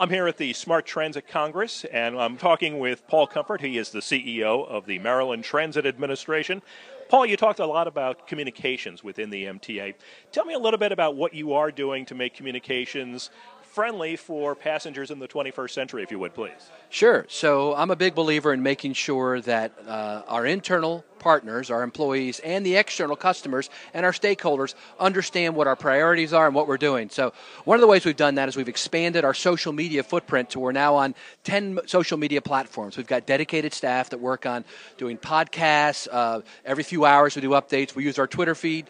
I'm here at the Smart Transit Congress, and I'm talking with Paul Comfort. He is the CEO of the Maryland Transit Administration. Paul, you talked a lot about communications within the MTA. Tell me a little bit about what you are doing to make communications friendly for passengers in the 21st century, if you would, please. Sure. So I'm a big believer in making sure that uh, our internal partners, our employees, and the external customers and our stakeholders understand what our priorities are and what we're doing. So one of the ways we've done that is we've expanded our social media footprint to we're now on 10 social media platforms. We've got dedicated staff that work on doing podcasts. Uh, every few hours we do updates. We use our Twitter feed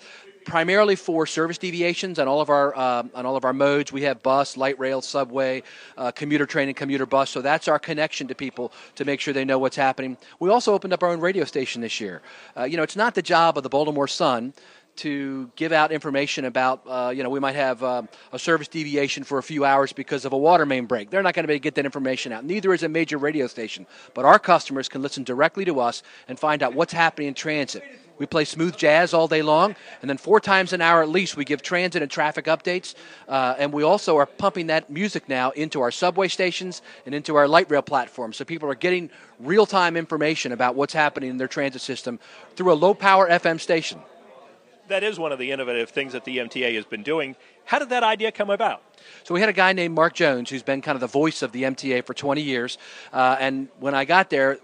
primarily for service deviations on all of our uh, on all of our modes. We have bus, light rail, subway, uh, commuter train, and commuter bus. So that's our connection to people to make sure they know what's happening. We also opened up our own radio station this year. Uh, you know, it's not the job of the Baltimore Sun to give out information about, uh, you know, we might have uh, a service deviation for a few hours because of a water main break. They're not going to be able to get that information out. Neither is a major radio station. But our customers can listen directly to us and find out what's happening in transit. We play smooth jazz all day long, and then four times an hour at least, we give transit and traffic updates. Uh, and we also are pumping that music now into our subway stations and into our light rail platforms. So people are getting real time information about what's happening in their transit system through a low power FM station. That is one of the innovative things that the MTA has been doing. How did that idea come about? So we had a guy named Mark Jones who's been kind of the voice of the MTA for 20 years. Uh, and when I got there,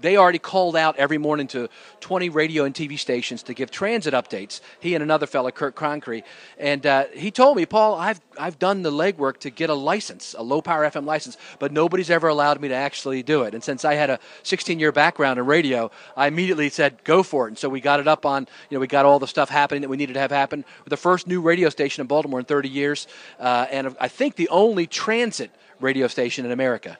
they already called out every morning to 20 radio and TV stations to give transit updates. He and another fellow, Kurt Cronkry, and uh, he told me, Paul, I've I've done the legwork to get a license, a low power FM license, but nobody's ever allowed me to actually do it. And since I had a 16 year background in radio, I immediately said, go for it. And so we got it up on, you know, we got all the stuff happening that we needed to have happen. The first new radio station in Baltimore in 30 years, uh, and I think the only transit radio station in America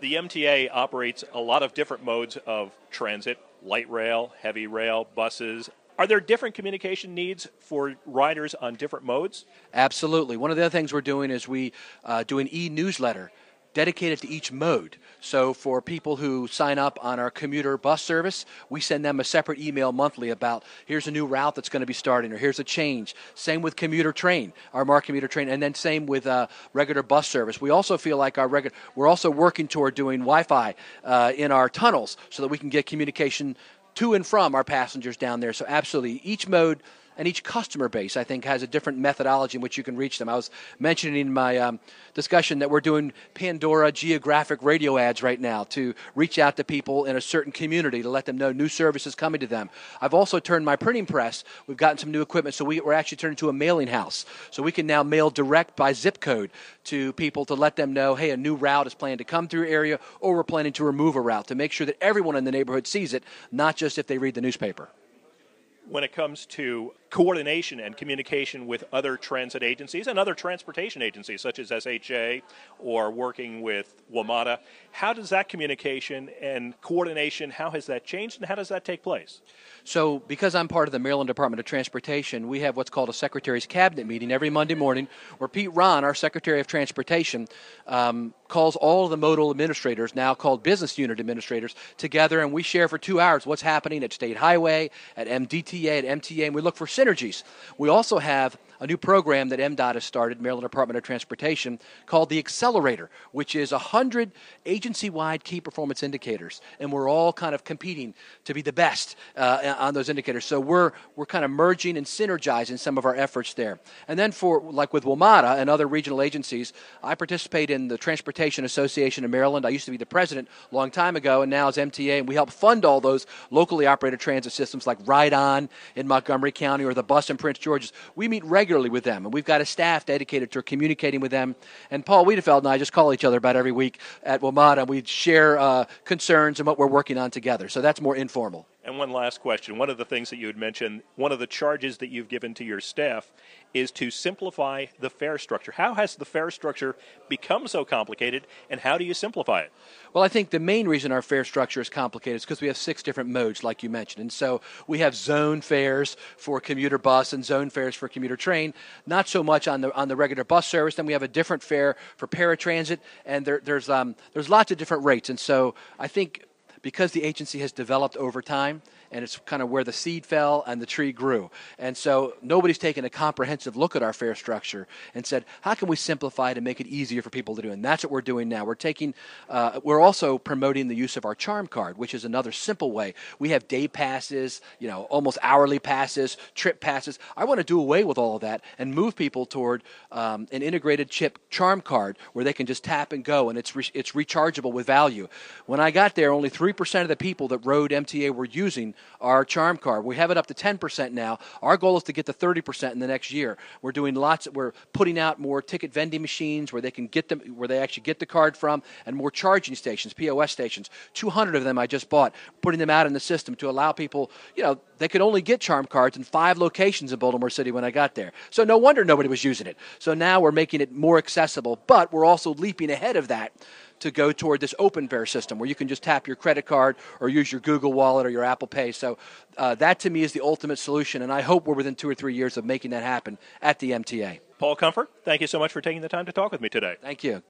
the MTA operates a lot of different modes of transit light rail, heavy rail, buses. Are there different communication needs for riders on different modes? Absolutely. One of the other things we're doing is we uh, do an e newsletter dedicated to each mode. So for people who sign up on our commuter bus service, we send them a separate email monthly about here's a new route that's going to be starting or here's a change. Same with commuter train, our MARC commuter train, and then same with uh, regular bus service. We also feel like our regular, we're also working toward doing Wi-Fi uh, in our tunnels so that we can get communication to and from our passengers down there. So absolutely, each mode and each customer base, I think, has a different methodology in which you can reach them. I was mentioning in my um, discussion that we're doing Pandora geographic radio ads right now to reach out to people in a certain community to let them know new services coming to them. I've also turned my printing press. We've gotten some new equipment, so we, we're actually turning to a mailing house. So we can now mail direct by zip code to people to let them know, hey, a new route is planned to come through your area, or we're planning to remove a route to make sure that everyone in the neighborhood sees it, not just if they read the newspaper when it comes to coordination and communication with other transit agencies and other transportation agencies such as SHA or working with WMATA. How does that communication and coordination, how has that changed and how does that take place? So, because I'm part of the Maryland Department of Transportation, we have what's called a Secretary's Cabinet meeting every Monday morning where Pete Rahn, our Secretary of Transportation, um, calls all of the modal administrators, now called business unit administrators, together and we share for two hours what's happening at State Highway, at MDTA, at MTA, and we look for synergies. We also have a new program that MDOT has started, Maryland Department of Transportation, called the Excellerator, which is 100 agency wide key performance indicators. And we're all kind of competing to be the best uh, on those indicators. So we're, we're kind of merging and synergizing some of our efforts there. And then for, like with WMATA and other regional agencies, I participate in the Transportation Association of Maryland. I used to be the president a long time ago, and now as MTA, and we help fund all those locally operated transit systems like Ride On in Montgomery County or the bus in Prince George's. We meet regularly regularly with them, and we've got a staff dedicated to communicating with them. And Paul Wiedefeld and I just call each other about every week at WMATA. And we share uh, concerns and what we're working on together. So that's more informal. And one last question. One of the things that you had mentioned, one of the charges that you've given to your staff is to simplify the fare structure. How has the fare structure become so complicated, and how do you simplify it? Well, I think the main reason our fare structure is complicated is because we have six different modes, like you mentioned. And so we have zone fares for commuter bus and zone fares for commuter train, not so much on the, on the regular bus service. Then we have a different fare for paratransit, and there, there's, um, there's lots of different rates. And so I think because the agency has developed over time and it's kind of where the seed fell and the tree grew. And so nobody's taken a comprehensive look at our fare structure and said, how can we simplify it and make it easier for people to do? And that's what we're doing now. We're taking, uh, we're also promoting the use of our charm card, which is another simple way. We have day passes, you know, almost hourly passes, trip passes. I want to do away with all of that and move people toward um, an integrated chip charm card where they can just tap and go, and it's re- it's rechargeable with value. When I got there, only three percent of the people that rode MTA were using our charm card. We have it up to ten percent now. Our goal is to get to thirty percent in the next year. We're doing lots. We're putting out more ticket vending machines where they can get them, where they actually get the card from, and more charging stations, POS stations. Two hundred of them I just bought, putting them out in the system to allow people. You know, they could only get charm cards in five locations in Baltimore City when I got there. So no wonder nobody was using it. So now we're making it more accessible, but we're also leaping ahead of that to go toward this open fare system where you can just tap your credit card or use your Google Wallet or your Apple Pay. So uh, that to me is the ultimate solution, and I hope we're within two or three years of making that happen at the MTA. Paul Comfort, thank you so much for taking the time to talk with me today. Thank you.